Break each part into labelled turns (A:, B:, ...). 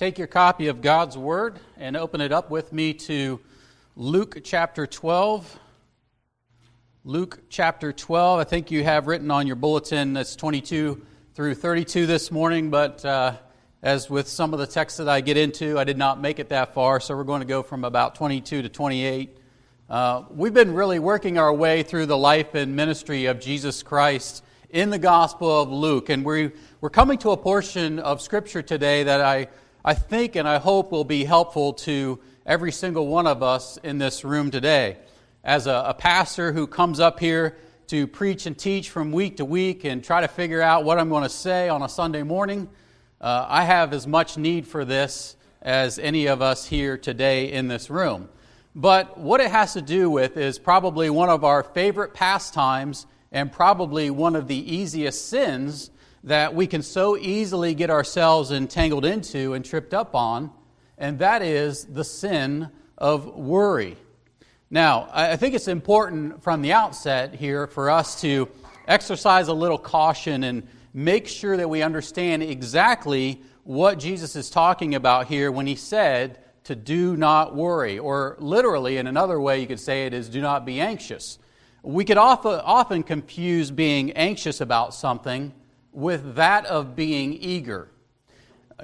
A: take your copy of God's Word and open it up with me to Luke chapter 12. Luke chapter 12. I think you have written on your bulletin that's 22 through 32 this morning, but uh, as with some of the texts that I get into, I did not make it that far, so we're going to go from about 22 to 28. Uh, we've been really working our way through the life and ministry of Jesus Christ in the Gospel of Luke, and we, we're coming to a portion of Scripture today that I, I think and I hope will be helpful to every single one of us in this room today. As a, a pastor who comes up here to preach and teach from week to week and try to figure out what I'm going to say on a Sunday morning, uh, I have as much need for this as any of us here today in this room. But what it has to do with is probably one of our favorite pastimes and probably one of the easiest sins that we can so easily get ourselves entangled into and tripped up on, and that is the sin of worry. Now, I think it's important from the outset here for us to exercise a little caution and make sure that we understand exactly what Jesus is talking about here when he said to do not worry. Or literally, in another way, you could say it is do not be anxious. We could often, confuse being anxious about something with that of being eager.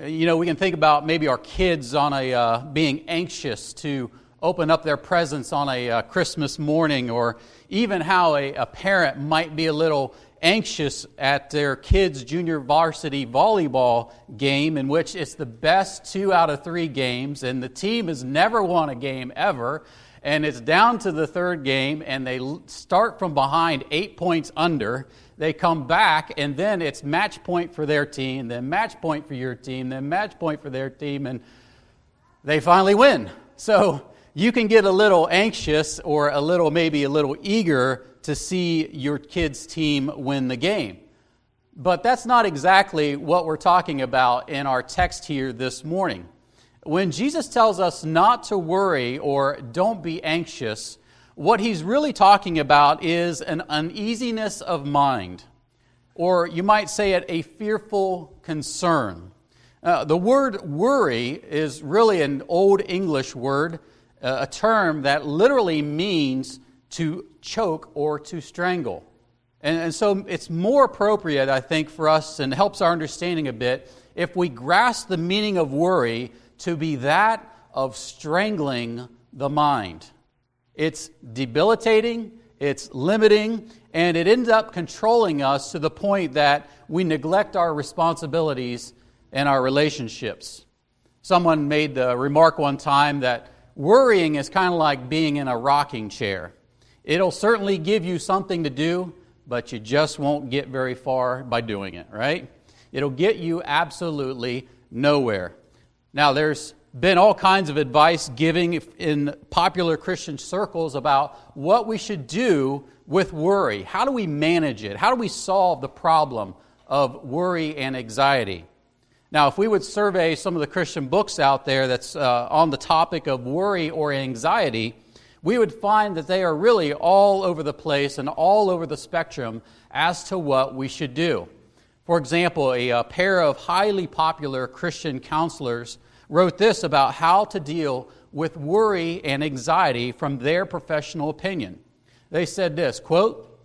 A: You know, we can think about maybe our kids on a uh, being anxious to open up their presents on a uh, Christmas morning, or even how a, a parent might be a little anxious at their kids' junior varsity volleyball game, in which it's the best two out of three games, and the team has never won a game ever. And it's down to the third game, and they start from behind eight points under. They come back, and then it's match point for their team, then match point for your team, then match point for their team, and they finally win. So you can get a little anxious or a little, maybe a little eager to see your kid's team win the game. But that's not exactly what we're talking about in our text here this morning. When Jesus tells us not to worry or don't be anxious, what he's really talking about is an uneasiness of mind, or you might say it a fearful concern. Uh, the word worry is really an old English word, uh, a term that literally means to choke or to strangle. And, and so it's more appropriate, I think, for us and helps our understanding a bit if we grasp the meaning of worry to be that of strangling the mind. It's debilitating, it's limiting, and it ends up controlling us to the point that we neglect our responsibilities and our relationships. Someone made the remark one time that worrying is kind of like being in a rocking chair. It'll certainly give you something to do, but you just won't get very far by doing it, right? It'll get you absolutely nowhere. Now, there's been all kinds of advice giving in popular Christian circles about what we should do with worry. How do we manage it? How do we solve the problem of worry and anxiety? Now, if we would survey some of the Christian books out there that's uh, on the topic of worry or anxiety, we would find that they are really all over the place and all over the spectrum as to what we should do. For example, a, a pair of highly popular Christian counselors wrote this about how to deal with worry and anxiety from their professional opinion. They said this quote,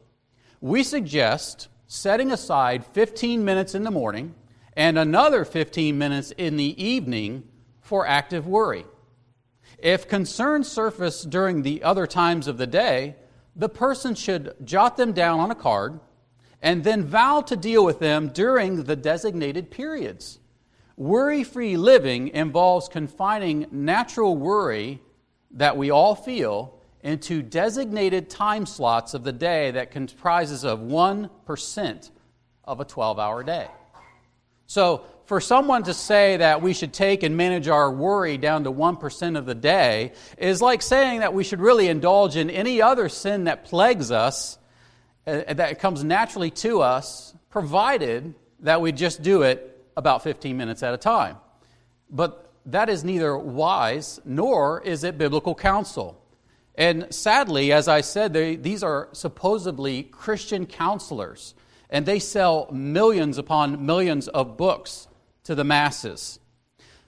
A: We suggest setting aside 15 minutes in the morning and another 15 minutes in the evening for active worry. If concerns surface during the other times of the day, the person should jot them down on a card and then vow to deal with them during the designated periods. Worry free living involves confining natural worry that we all feel into designated time slots of the day that comprises of 1% of a 12 hour day. So, for someone to say that we should take and manage our worry down to 1% of the day is like saying that we should really indulge in any other sin that plagues us, uh, that comes naturally to us, provided that we just do it about 15 minutes at a time. But that is neither wise nor is it biblical counsel. And sadly, as I said, they, these are supposedly Christian counselors, and they sell millions upon millions of books to the masses.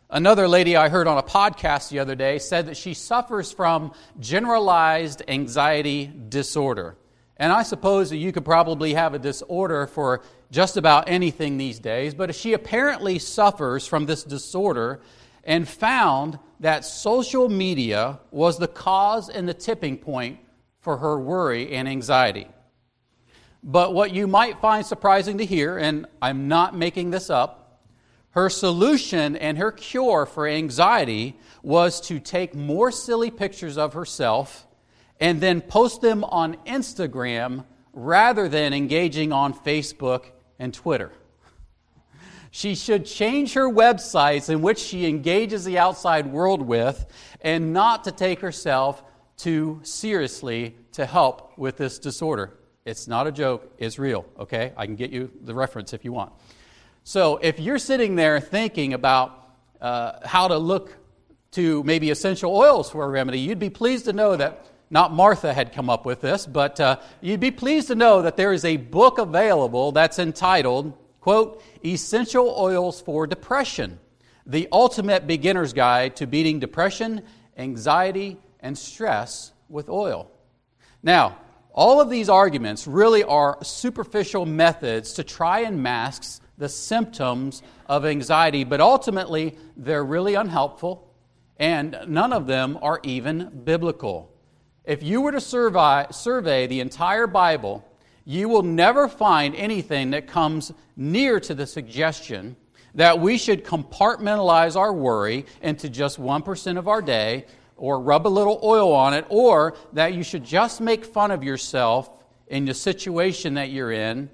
A: Another lady I heard on a podcast the other day said that she suffers from generalized anxiety disorder. And I suppose that you could probably have a disorder for just about anything these days, but she apparently suffers from this disorder and found that social media was the cause and the tipping point for her worry and anxiety. But what you might find surprising to hear, and I'm not making this up, her solution and her cure for anxiety was to take more silly pictures of herself and then post them on Instagram rather than engaging on Facebook and Twitter. She should change her websites in which she engages the outside world with and not to take herself too seriously to help with this disorder. It's not a joke, it's real, okay? I can get you the reference if you want. So if you're sitting there thinking about uh, how to look to maybe essential oils for a remedy, you'd be pleased to know that not Martha had come up with this, but uh, you'd be pleased to know that there is a book available that's entitled, quote, Essential Oils for Depression, the ultimate beginner's guide to beating depression, anxiety, and stress with oil. Now, all of these arguments really are superficial methods to try and mask the symptoms of anxiety, but ultimately they're really unhelpful and none of them are even biblical. If you were to survey, survey the entire Bible, you will never find anything that comes near to the suggestion that we should compartmentalize our worry into just 1% of our day or rub a little oil on it, or that you should just make fun of yourself in the situation that you're in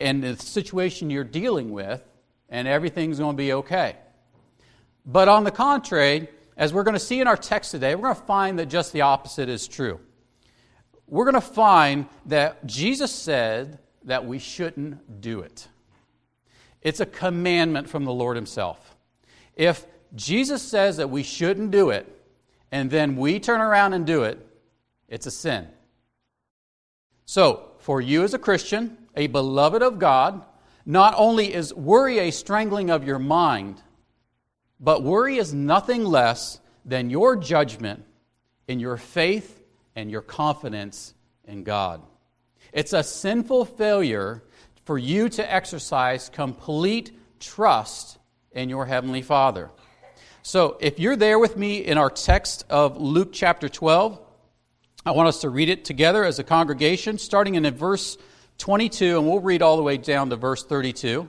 A: and the situation you're dealing with, and everything's going to be okay. But on the contrary, as we're going to see in our text today, we're going to find that just the opposite is true. We're going to find that Jesus said that we shouldn't do it. It's a commandment from the Lord Himself. If Jesus says that we shouldn't do it, and then we turn around and do it, it's a sin. So, for you as a Christian, a beloved of God, not only is worry a strangling of your mind, but worry is nothing less than your judgment in your faith and your confidence in God. It's a sinful failure for you to exercise complete trust in your Heavenly Father. So, if you're there with me in our text of Luke chapter 12, I want us to read it together as a congregation, starting in verse 22, and we'll read all the way down to verse 32.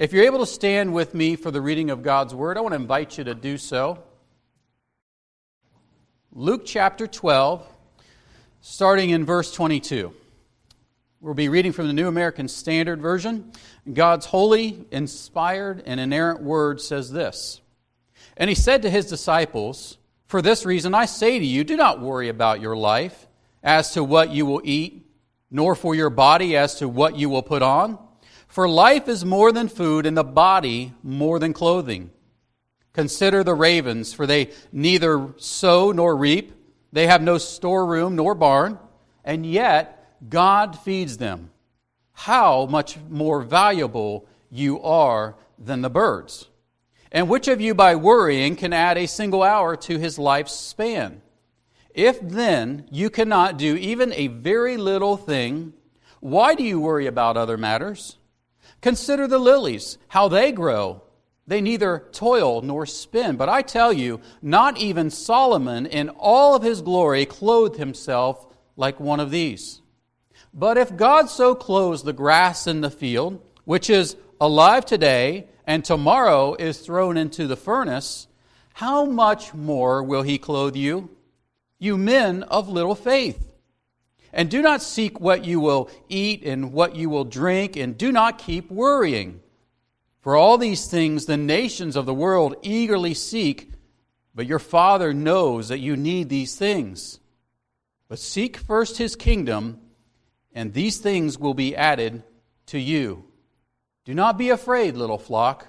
A: If you're able to stand with me for the reading of God's Word, I want to invite you to do so. Luke chapter 12, starting in verse 22. We'll be reading from the New American Standard Version. God's holy, inspired, and inerrant Word says this And he said to his disciples, For this reason I say to you, do not worry about your life as to what you will eat nor for your body as to what you will put on. For life is more than food, and the body more than clothing. Consider the ravens, for they neither sow nor reap, they have no storeroom nor barn, and yet God feeds them. How much more valuable you are than the birds. And which of you, by worrying, can add a single hour to his life's span? If then you cannot do even a very little thing, why do you worry about other matters? Consider the lilies, how they grow. They neither toil nor spin. But I tell you, not even Solomon in all of his glory clothed himself like one of these. But if God so clothes the grass in the field, which is alive today and tomorrow is thrown into the furnace, how much more will he clothe you? you men of little faith. And do not seek what you will eat and what you will drink, and do not keep worrying. For all these things the nations of the world eagerly seek, but your Father knows that you need these things. But seek first his kingdom, and these things will be added to you. Do not be afraid, little flock,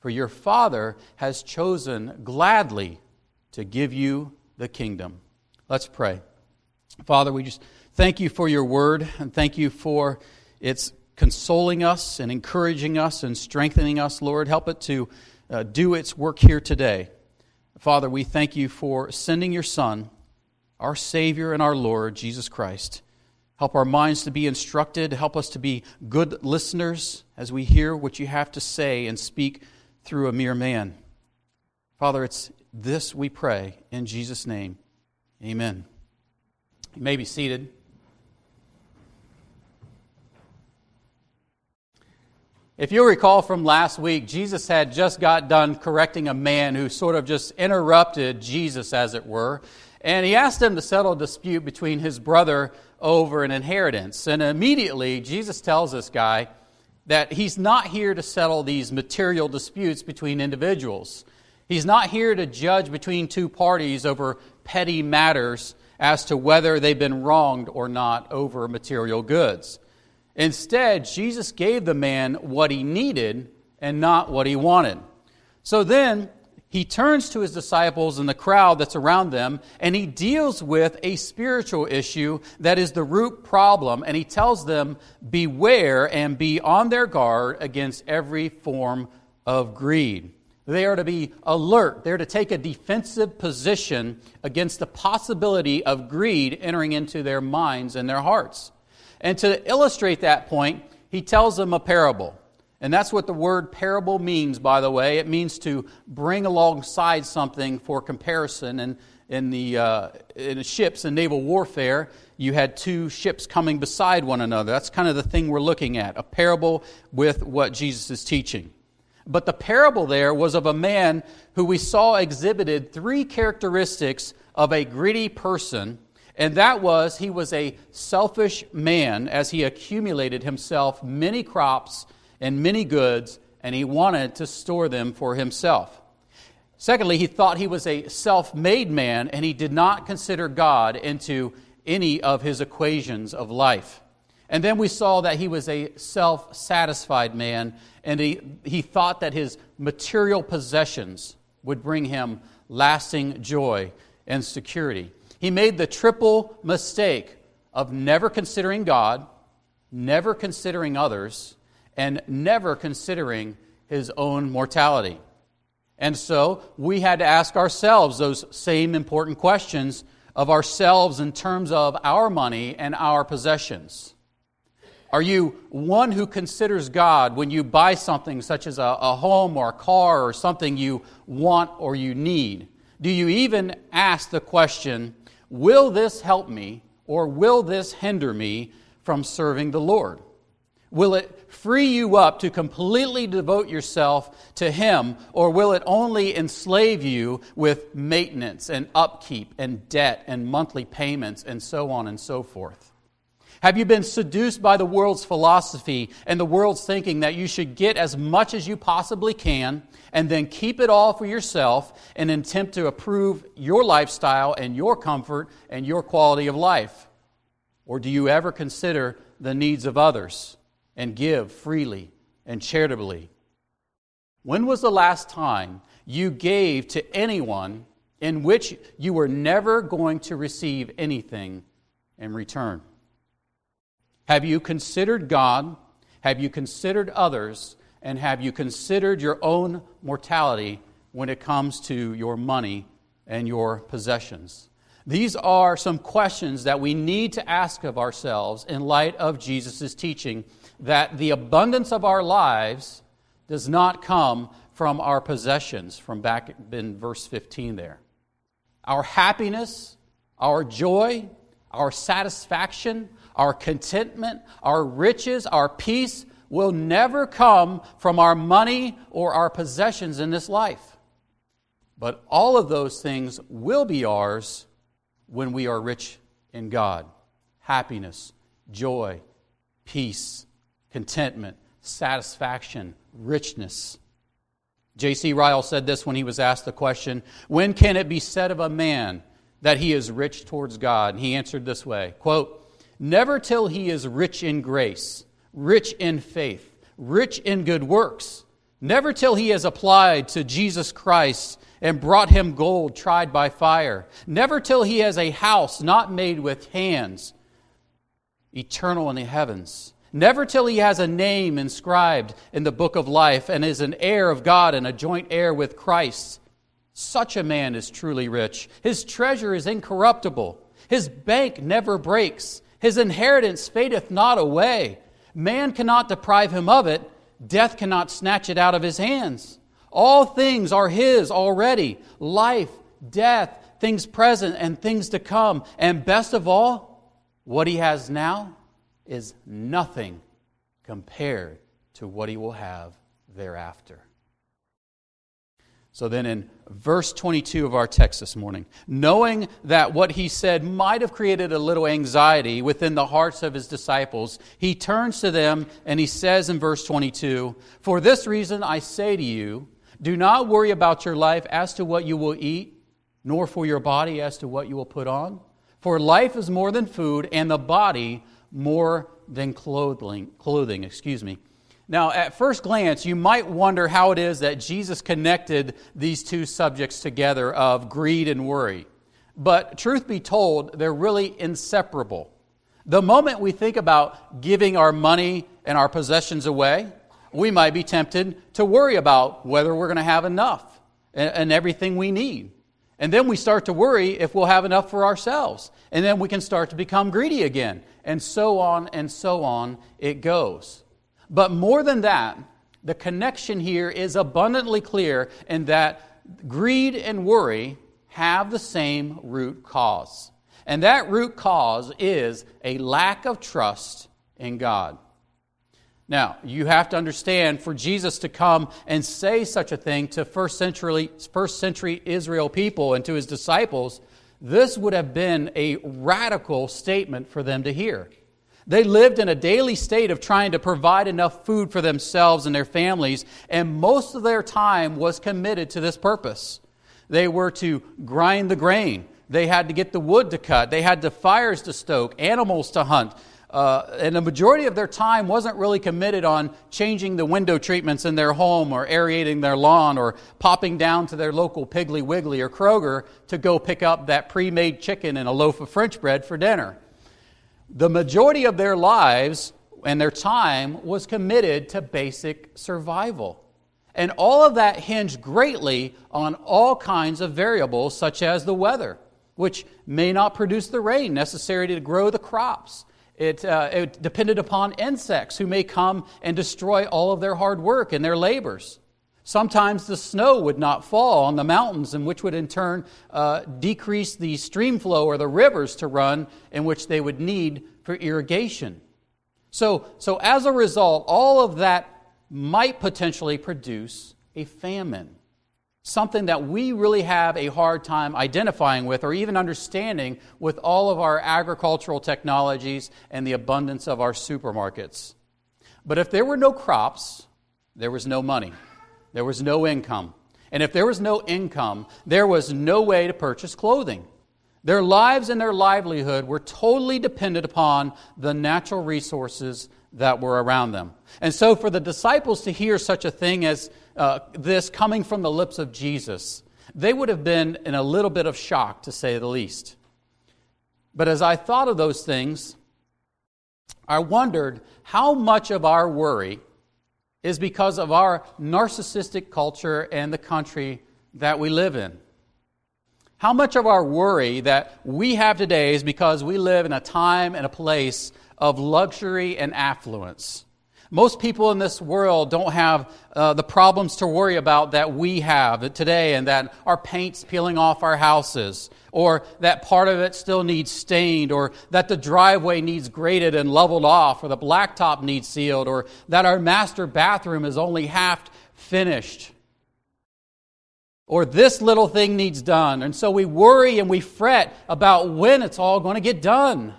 A: for your Father has chosen gladly to give you the kingdom. Let's pray. Father, we just thank you for your word and thank you for its consoling us and encouraging us and strengthening us, Lord. Help it to uh, do its work here today. Father, we thank you for sending your Son, our Savior and our Lord, Jesus Christ. Help our minds to be instructed. Help us to be good listeners as we hear what you have to say and speak through a mere man. Father, it's this we pray in Jesus' name. Amen. You may be seated. If you'll recall from last week, Jesus had just got done correcting a man who sort of just interrupted Jesus, as it were. And he asked him to settle a dispute between his brother over an inheritance. And immediately, Jesus tells this guy that he's not here to settle these material disputes between individuals. He's not here to judge between two parties over petty matters as to whether they've been wronged or not over material goods. Instead, Jesus gave the man what he needed and not what he wanted. So then he turns to his disciples and the crowd that's around them, and he deals with a spiritual issue that is the root problem, and he tells them, Beware and be on their guard against every form of greed. They are to be alert. They're to take a defensive position against the possibility of greed entering into their minds and their hearts. And to illustrate that point, he tells them a parable. And that's what the word parable means, by the way. It means to bring alongside something for comparison. And in the uh, in ships in naval warfare, you had two ships coming beside one another. That's kind of the thing we're looking at a parable with what Jesus is teaching. But the parable there was of a man who we saw exhibited three characteristics of a greedy person and that was he was a selfish man as he accumulated himself many crops and many goods, and he wanted to store them for himself. Secondly, he thought he was a self made man, and he did not consider God into any of his equations of life. And then we saw that he was a self satisfied man, and he, he thought that his material possessions would bring him lasting joy and security. He made the triple mistake of never considering God, never considering others, and never considering his own mortality. And so we had to ask ourselves those same important questions of ourselves in terms of our money and our possessions. Are you one who considers God when you buy something such as a, a, home or a car or something you want or you need? Do you even ask the question, Will this help me or will this hinder me from serving the Lord? Will it free you up to completely devote yourself to Him, or will it only enslave you with maintenance and upkeep and debt and monthly payments and so on and so forth? Have you been seduced by the world's philosophy and the world's thinking that you should get as much as you possibly can and then keep it all for yourself and attempt to improve your lifestyle and your comfort and your quality of life? Or do you ever consider the needs of others and give freely and charitably? When was the last time you gave to anyone in which you were never going to receive anything in return? Have you considered God? Have you considered others? And have you considered your own mortality when it comes to your money and your possessions? These are some questions that we need to ask of ourselves in light of Jesus' teaching that the abundance of our lives does not come from our possessions, from back in verse 15 there. Our happiness, our joy, our satisfaction, our contentment, our riches, our peace will never come from our money or our possessions in this life. But all of those things will be ours when we are rich in God happiness, joy, peace, contentment, satisfaction, richness. J.C. Ryle said this when he was asked the question When can it be said of a man that he is rich towards God? And he answered this way quote, never till he is rich in grace, rich in faith, rich in good works, never till he has applied to Jesus Christ and brought him gold tried by fire, never till he has a house not made with hands, eternal in the heavens, never till he has a name inscribed in the book of life and is an heir of God and a joint heir with Christ. Such a man is truly rich. His treasure is incorruptible, his bank never breaks, his inheritance fadeth not away. Man cannot deprive him of it, death cannot snatch it out of his hands. All things are his already life, death, things present, and things to come. And best of all, what he has now is nothing compared to what he will have thereafter. So then, in verse 22 of our text this morning, knowing that what he said might have created a little anxiety within the hearts of his disciples, he turns to them and he says in verse 22 For this reason I say to you, do not worry about your life as to what you will eat, nor for your body as to what you will put on. For life is more than food, and the body more than clothing. Clothing, excuse me. Now, at first glance, you might wonder how it is that Jesus connected these two subjects together of greed and worry. But truth be told, they're really inseparable. The moment we think about giving our money and our possessions away, we might be tempted to worry about whether we're going to have enough and, everything we need. And then we start to worry if we'll have enough for ourselves. And then we can start to become greedy again. And so on and so on it goes. But more than that, the connection here is abundantly clear in that greed and worry have the same root cause. And that root cause is a lack of trust in God. Now, you have to understand for Jesus to come and say such a thing to first century, first century Israel people and to his disciples, this would have been a radical statement for them to hear. They lived in a daily state of trying to provide enough food for themselves and their families, and most of their time was committed to this purpose. They were to grind the grain, they had to get the wood to cut, they had the fires to stoke, animals to hunt. Uh, and the majority of their time wasn't really committed on changing the window treatments in their home or aerating their lawn or popping down to their local Piggly Wiggly or Kroger to go pick up that pre made chicken and a loaf of French bread for dinner the majority of their lives and their time was committed to basic survival. And all of that hinged greatly on all kinds of variables, such as the weather, which may not produce the rain necessary to grow the crops. It, uh, it depended upon insects who may come and destroy all of their hard work and their labors. Sometimes the snow would not fall on the mountains, and which would in turn uh, decrease the stream flow or the rivers to run, in which they would need for irrigation. So, so as a result, all of that might potentially produce a famine. Something that we really have a hard time identifying with or even understanding with all of our agricultural technologies and the abundance of our supermarkets. But if there were no crops, there was no money. There was no income. And if there was no income, there was no way to purchase clothing. Their lives and their livelihood were totally dependent upon the natural resources that were around them. And so, for the disciples to hear such a thing as uh, this coming from the lips of Jesus, they would have been in a little bit of shock, to say the least. But as I thought of those things, I wondered how much of our worry is because of our narcissistic culture and the country that we live in. How much of our worry that we have today is because we live in a time and a place of luxury and affluence. Most people in this world don't have uh, the problems to worry about that we have today, and that our paint's peeling off our houses, or that part of it still needs stained, or that the driveway needs graded and leveled off, or the blacktop needs sealed, or that our master bathroom is only half finished. Or this little thing needs done. And so we worry and we fret about when it's all going to get done.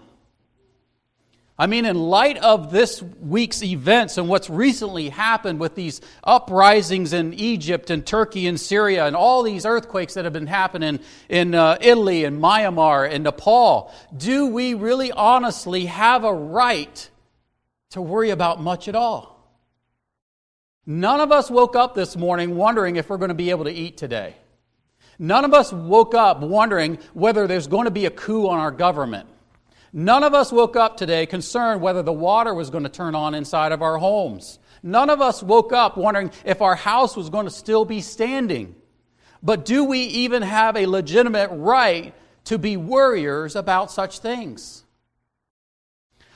A: I mean, in light of this week's events and what's recently happened with these uprisings in Egypt and Turkey and Syria and all these earthquakes that have been happening in uh, Italy and Myanmar and Nepal, do we really honestly have a right to worry about much at all? None of us woke up this morning wondering if we're going to be able to eat today. None of us woke up wondering whether there's going to be a coup on our government. None of us woke up today concerned whether the water was going to turn on inside of our homes. None of us woke up wondering if our house was going to still be standing. But do we even have a legitimate right to be worriers about such things?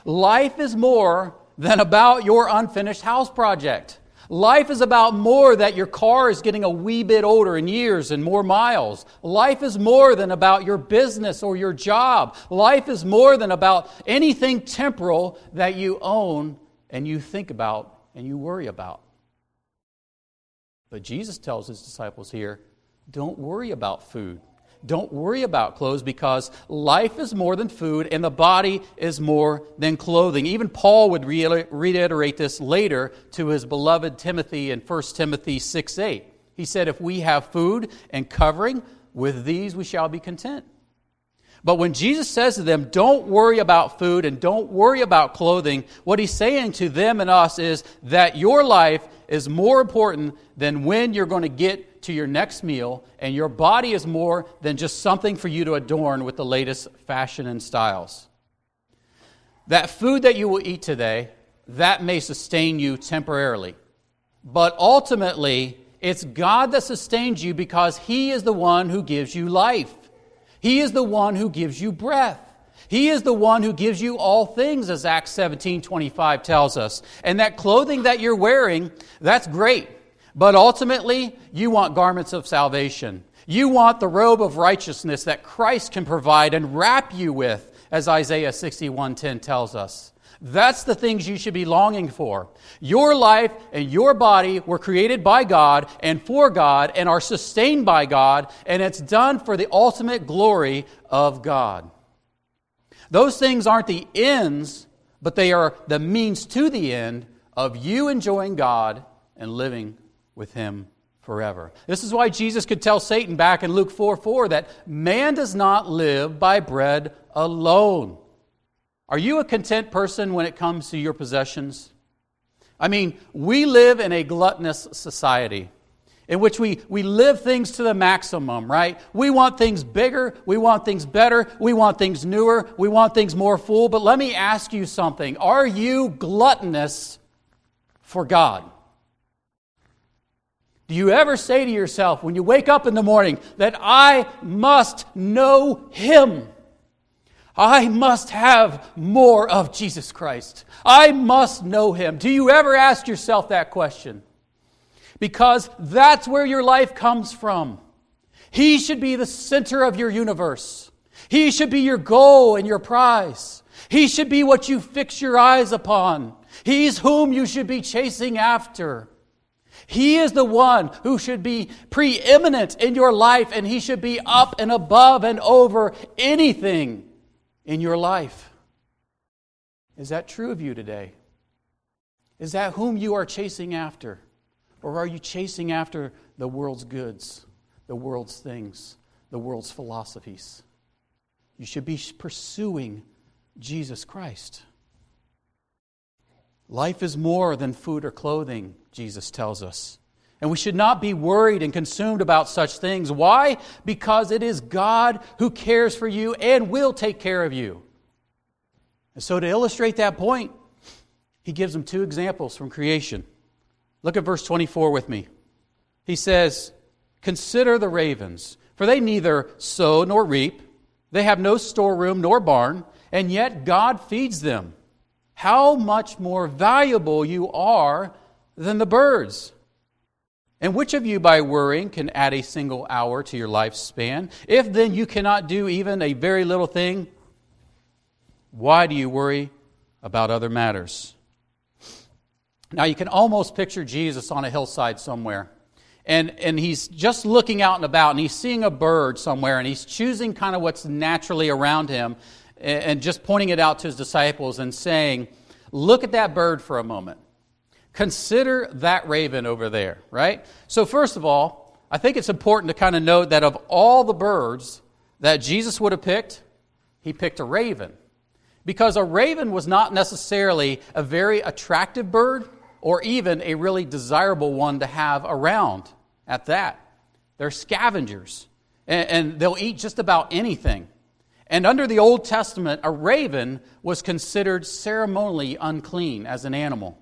A: Life is more than about your unfinished house project. Life is about more that your car is getting a wee bit older in years and more miles. Life is more than about your business or your job. Life is more than about anything temporal that you own and you think about and you worry about. But Jesus tells his disciples here don't worry about food. Don't worry about clothes because life is more than food and the body is more than clothing. Even Paul would reiterate this later to his beloved Timothy in 1 Timothy 6 8. He said, If we have food and covering, with these we shall be content. But when Jesus says to them, don't worry about food and don't worry about clothing, what he's saying to them and us is that your life is more important than when you're going to get to your next meal, and your body is more than just something for you to adorn with the latest fashion and styles. That food that you will eat today, that may sustain you temporarily. But ultimately, it's God that sustains you because He is the one who gives you life. He is the one who gives you breath. He is the one who gives you all things, as Acts 17 25 tells us. And that clothing that you're wearing, that's great. But ultimately, you want garments of salvation. You want the robe of righteousness that Christ can provide and wrap you with, as Isaiah 61:10 tells us. That's the things you should be longing for. Your life and your body were created by God and for God and are sustained by God, and it's done for the ultimate glory of God. Those things aren't the ends, but they are the means to the end of you enjoying God and living with Him forever. This is why Jesus could tell Satan back in Luke 4 4 that man does not live by bread alone are you a content person when it comes to your possessions? I mean, we live in a gluttonous society in which we, we live things to the maximum, right? We want things bigger, we want things better, we want things newer, we want things more full. But let me ask you something Are you gluttonous for God? Do you ever say to yourself when you wake up in the morning that I must know Him? I must have more of Jesus Christ. I must know him. Do you ever ask yourself that question? Because that's where your life comes from. He should be the center of your universe. He should be your goal and your prize. He should be what you fix your eyes upon. He's whom you should be chasing after. He is the one who should be preeminent in your life, and He should be up and above and over anything in your life. Is that true of you today? Is that whom you are chasing after? Or are you chasing after the world's goods, the world's things, the world's philosophies? You should be pursuing Jesus Christ. Life is more than food or clothing, Jesus tells us. And we should not be worried and consumed about such things. Why? Because it is God who cares for you and will take care of you. And so, to illustrate that point, he gives them two examples from creation. Look at verse 24 with me. He says, Consider the ravens, for they neither sow nor reap, they have no storeroom nor barn, and yet God feeds them. How much more valuable you are than the birds. And which of you, by worrying, can add a single hour to your lifespan? If then you cannot do even a very little thing, why do you worry about other matters? Now, you can almost picture Jesus on a hillside somewhere. And, and he's just looking out and about, and he's seeing a bird somewhere, and he's choosing kind of what's naturally around him, and, just pointing it out to his disciples and saying, Look at that bird for a moment. Consider that raven over there, right? So, first of all, I think it's important to kind of note that of all the birds that Jesus would have picked, he picked a raven. Because a raven was not necessarily a very attractive bird or even a really desirable one to have around at that. They're scavengers, and they'll eat just about anything. And under the Old Testament, a raven was considered ceremonially unclean as an animal,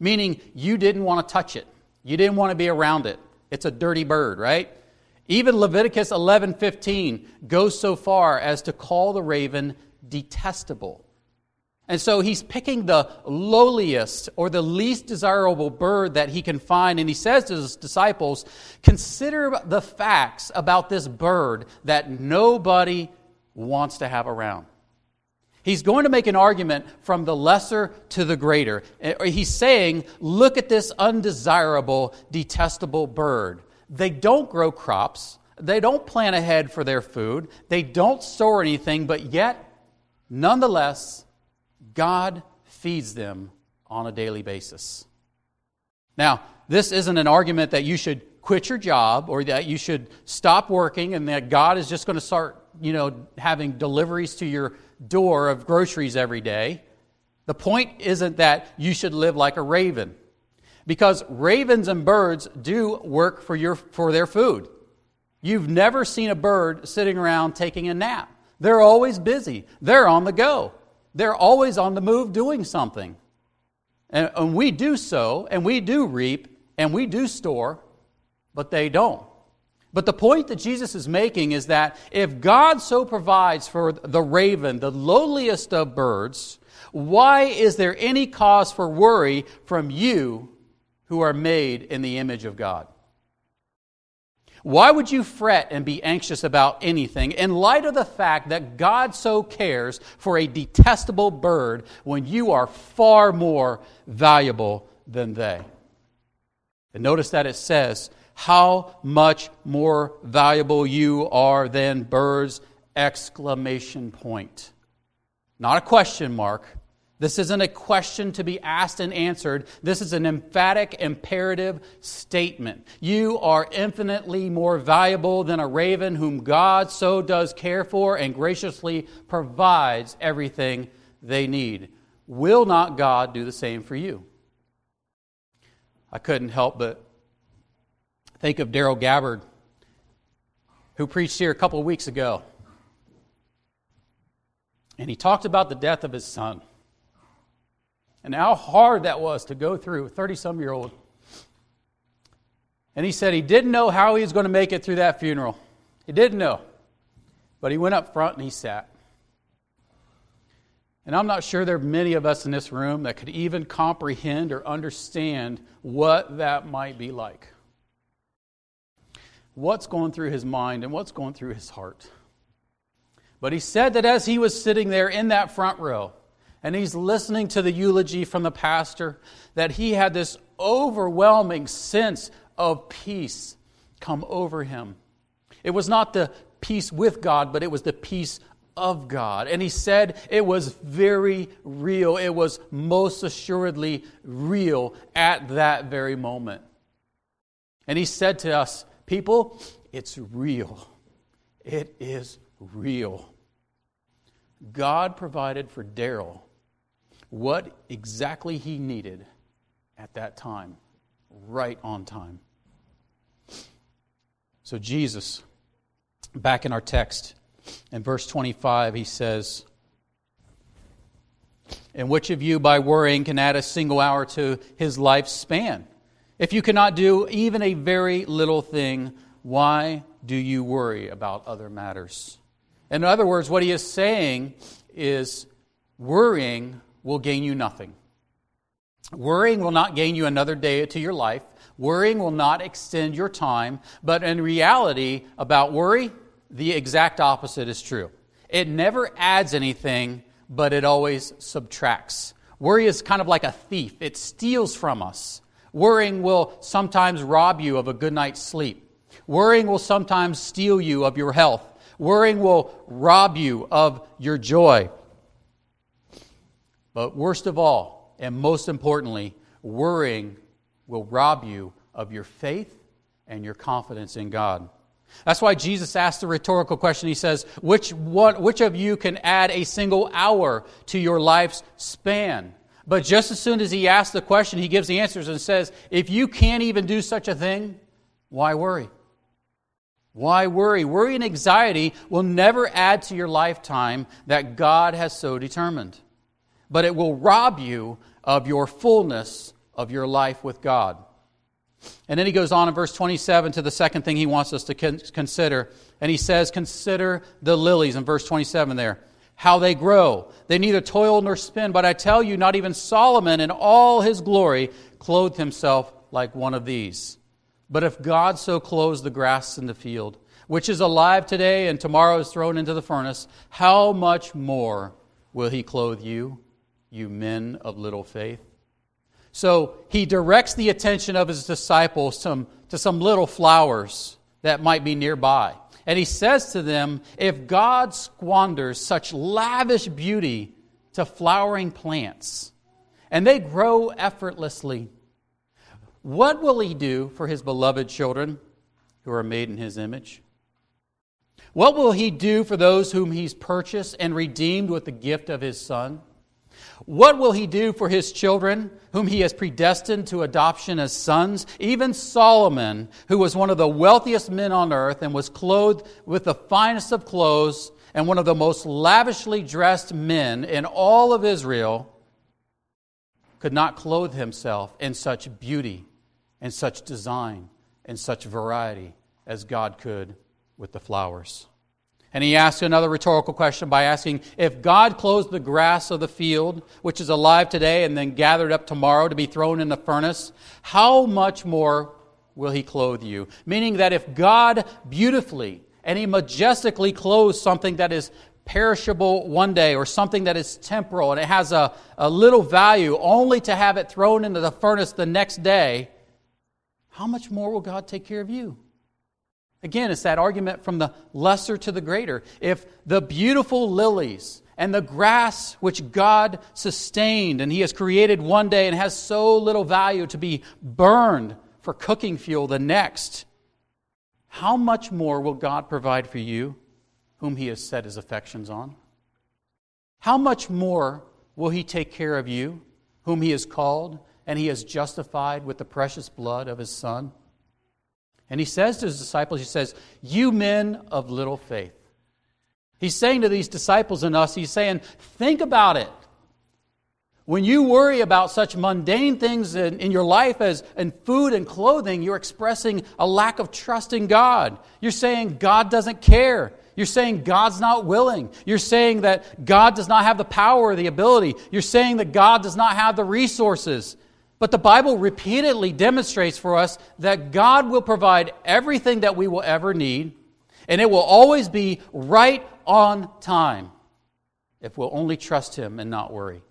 A: meaning you didn't want to touch it. You didn't want to be around it. It's a dirty bird, right? Even Leviticus 11:15 goes so far as to call the raven detestable. And so he's picking the lowliest or the least desirable bird that he can find. And he says to his disciples, Consider the facts about this bird that nobody wants to have around. He's going to make an argument from the lesser to the greater. Uh, he's saying, Look at this undesirable, detestable bird. They don't grow crops, they don't plan ahead for their food, they don't store anything, but yet, nonetheless, God feeds them on a daily basis. Now, this isn't an argument that you should quit your job or that you should stop working and that God is just going to start, you know, having deliveries to your door of groceries every day. The point isn't that you should live like a raven. Because ravens and birds do work for, your, for their food. You've never seen a bird sitting around taking a nap. They're always busy, they're on the go. They're always on the move doing something. And, and we do sow, and we do reap, and we do store, but they don't. But the point that Jesus is making is that if God so provides for the raven, the lowliest of birds, why is there any cause for worry from you who are made in the image of God? Why would you fret and be anxious about anything in light of the fact that God so cares for a detestable bird when you are far more valuable than they? And notice that it says, How much more valuable you are than birds! Exclamation point. Not a question mark, this isn't a question to be asked and answered. This is an emphatic, imperative statement. You are infinitely more valuable than a raven whom God so does care for and graciously provides everything they need. Will not God do the same for you? I couldn't help but think of Daryl Gabbard, who preached here a couple of weeks ago. And he talked about the death of his son and how hard that was to go through, 30 some year old. And he said he didn't know how he was going to make it through that funeral. He didn't know. But he went up front and he sat. And I'm not sure there are many of us in this room that could even comprehend or understand what that might be like. What's going through his mind and what's going through his heart. But he said that as he was sitting there in that front row, and he's listening to the eulogy from the pastor, that he had this overwhelming sense of peace come over him. It was not the peace with God, but it was the peace of God. And he said it was very real. It was most assuredly real at that very moment. And he said to us, People, it's real. It is real. God provided for Daryl what exactly he needed at that time, right on time. So, Jesus, back in our text, in verse 25, he says, And which of you, by worrying, can add a single hour to his life's span? If you cannot do even a very little thing, why do you worry about other matters? In other words, what he is saying is worrying will gain you nothing. Worrying will not gain you another day to your life. Worrying will not extend your time. But in reality, about worry, the exact opposite is true. It never adds anything, but it always subtracts. Worry is kind of like a thief, it steals from us. Worrying will sometimes rob you of a good night's sleep. Worrying will sometimes steal you of your health. Worrying will rob you of your joy. But worst of all, and most importantly, worrying will rob you of your faith and your confidence in God. That's why Jesus asked the rhetorical question. He says, which, one, which of you can add a single hour to your life's span? But just as soon as he asks the question, he gives the answers and says, If you can't even do such a thing, why worry? Why worry? Worry and anxiety will never add to your lifetime that God has so determined, but it will rob you of your fullness of your life with God. And then he goes on in verse 27 to the second thing he wants us to consider. And he says, Consider the lilies in verse 27 there, how they grow. They neither toil nor spin, but I tell you, not even Solomon in all his glory clothed himself like one of these. But if God so clothes the grass in the field, which is alive today and tomorrow is thrown into the furnace, how much more will he clothe you, you men of little faith? So he directs the attention of his disciples to, some little flowers that might be nearby. And he says to them, If God squanders such lavish beauty to flowering plants, and they grow effortlessly, what will he do for his beloved children who are made in his image? What will he do for those whom he's purchased and redeemed with the gift of his son? What will he do for his children, whom he has predestined to adoption as sons? Even Solomon, who was one of the wealthiest men on earth and was clothed with the finest of clothes and one of the most lavishly dressed men in all of Israel, could not clothe himself in such beauty and such design and such variety as God could with the flowers. And he asks another rhetorical question by asking if God clothes the grass of the field, which is alive today and then gathered up tomorrow to be thrown in the furnace, how much more will he clothe you? Meaning that if God beautifully and he majestically clothes something that is perishable one day or something that is temporal and it has a, a little value only to have it thrown into the furnace the next day, how much more will God take care of you? Again, it's that argument from the lesser to the greater. If the beautiful lilies and the grass which God sustained and He has created one day and has so little value to be burned for cooking fuel the next, how much more will God provide for you, whom He has set His affections on? How much more will He take care of you, whom He has called and he has justified with the precious blood of his Son. And he says to his disciples, he says, You men of little faith. He's saying to these disciples and us, he's saying, Think about it. When you worry about such mundane things in, in, your life as in food and clothing, you're expressing a lack of trust in God. You're saying God doesn't care. You're saying God's not willing. You're saying that God does not have the power or the ability. You're saying that God does not have the resources. But the Bible repeatedly demonstrates for us that God will provide everything that we will ever need, and it will always be right on time if we'll only trust Him and not worry.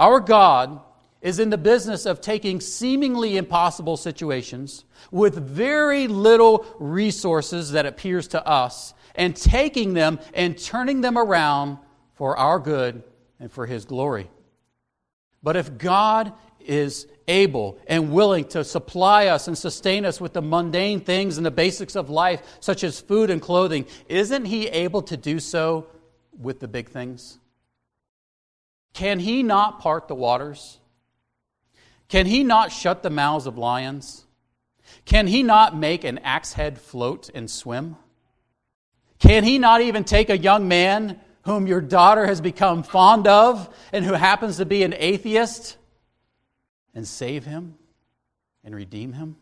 A: Our God is in the business of taking seemingly impossible situations with very little resources that appears to us and taking them and turning them around for our good and for His glory. But if God is able and willing to supply us and sustain us with the mundane things and the basics of life, such as food and clothing, isn't He able to do so with the big things? Can He not part the waters? Can He not shut the mouths of lions? Can He not make an axe head float and swim? Can He not even take a young man whom your daughter has become fond of and who happens to be an atheist? And save him and redeem him?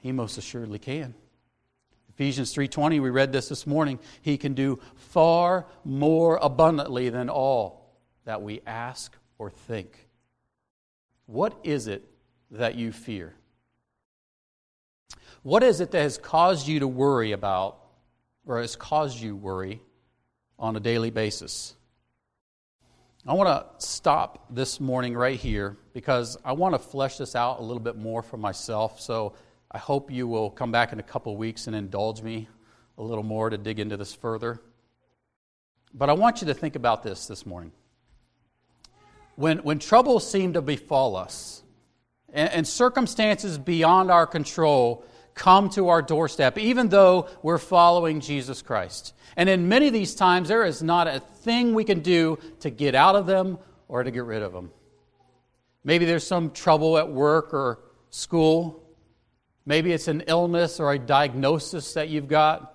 A: He most assuredly can. Ephesians 3:20 we read this this morning. He can do far more abundantly than all that we ask or think. What is it that you fear? What is it that has caused you to worry about or has caused you worry on a daily basis? I want to stop this morning right here because I want to flesh this out a little bit more for myself. So I hope you will come back in a couple weeks and indulge me a little more to dig into this further. But I want you to think about this this morning. When, when trouble seemed to befall us and, and circumstances beyond our control come to our doorstep, even though we're following Jesus Christ. And in many of these times, there is not a thing we can do to get out of them or to get rid of them. Maybe there's some trouble at work or school. Maybe it's an illness or a diagnosis that you've got.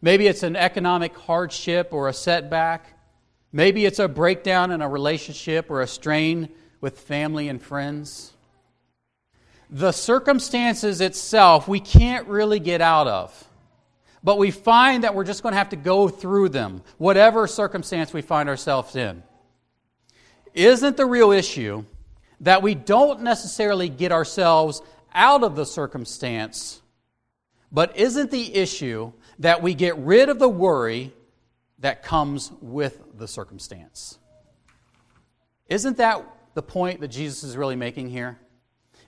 A: Maybe it's an economic hardship or a setback. Maybe it's a breakdown in a relationship or a strain with family and friends. The circumstances itself we can't really get out of. But we find that we're just going to have to go through them, whatever circumstance we find ourselves in. Isn't the real issue that we don't necessarily get ourselves out of the circumstance, but isn't the issue that we get rid of the worry that comes with the circumstance? Isn't that the point that Jesus is really making here?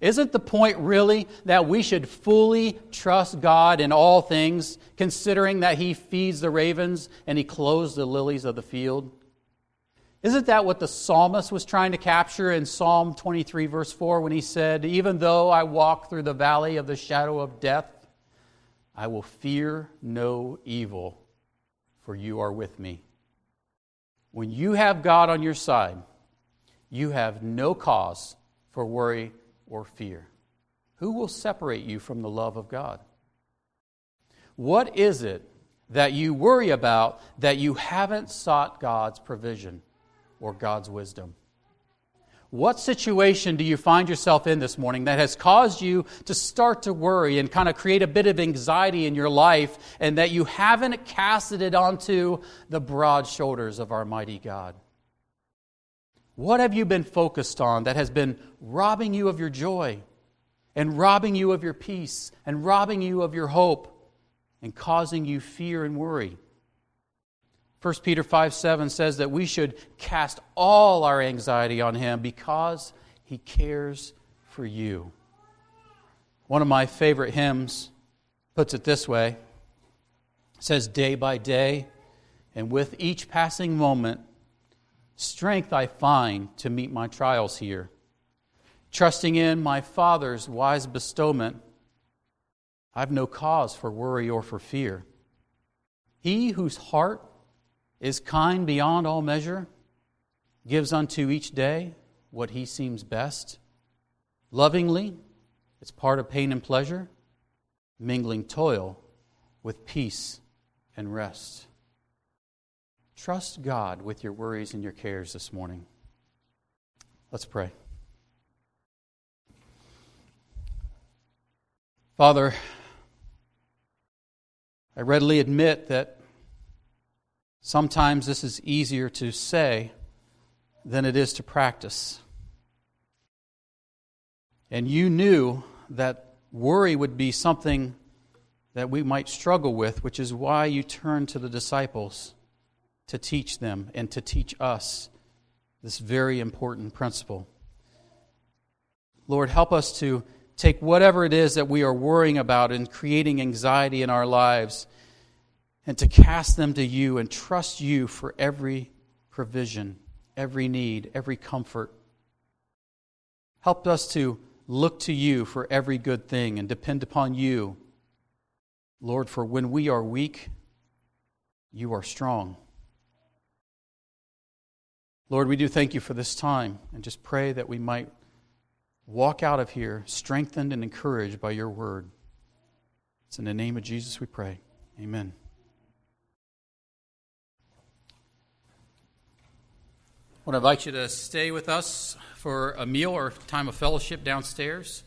A: Isn't the point really that we should fully trust God in all things, considering that He feeds the ravens and He clothes the lilies of the field? Isn't that what the psalmist was trying to capture in Psalm 23, verse 4, when he said, Even though I walk through the valley of the shadow of death, I will fear no evil, for you are with me. When you have God on your side, you have no cause for worry or fear. Who will separate you from the love of God? What is it that you worry about that you haven't sought God's provision? or God's wisdom? What situation do you find yourself in this morning that has caused you to start to worry and kind of create a bit of anxiety in your life and that you haven't casted it onto the broad shoulders of our mighty God? What have you been focused on that has been robbing you of your joy and robbing you of your peace and robbing you of your hope and causing you fear and worry? 1 Peter 5 7 says that we should cast all our anxiety on him because he cares for you. One of my favorite hymns puts it this way it says, Day by day, and with each passing moment, strength I find to meet my trials here. Trusting in my Father's wise bestowment, I've no cause for worry or for fear. He whose heart is kind beyond all measure, gives unto each day what he seems best. Lovingly, it's part of pain and pleasure, mingling toil with peace and rest. Trust God with your worries and your cares this morning. Let's pray. Father, I readily admit that Sometimes this is easier to say than it is to practice. And you knew that worry would be something that we might struggle with, which is why you turned to the disciples to teach them and to teach us this very important principle. Lord, help us to take whatever it is that we are worrying about and creating anxiety in our lives and to cast them to you and trust you for every provision, every need, every comfort. Help us to look to you for every good thing and depend upon you, Lord, for when we are weak, you are strong. Lord, we do thank you for this time and just pray that we might walk out of here strengthened and encouraged by your word. It's in the name of Jesus we pray. Amen. I want to invite you to stay with us for a meal or time of fellowship downstairs.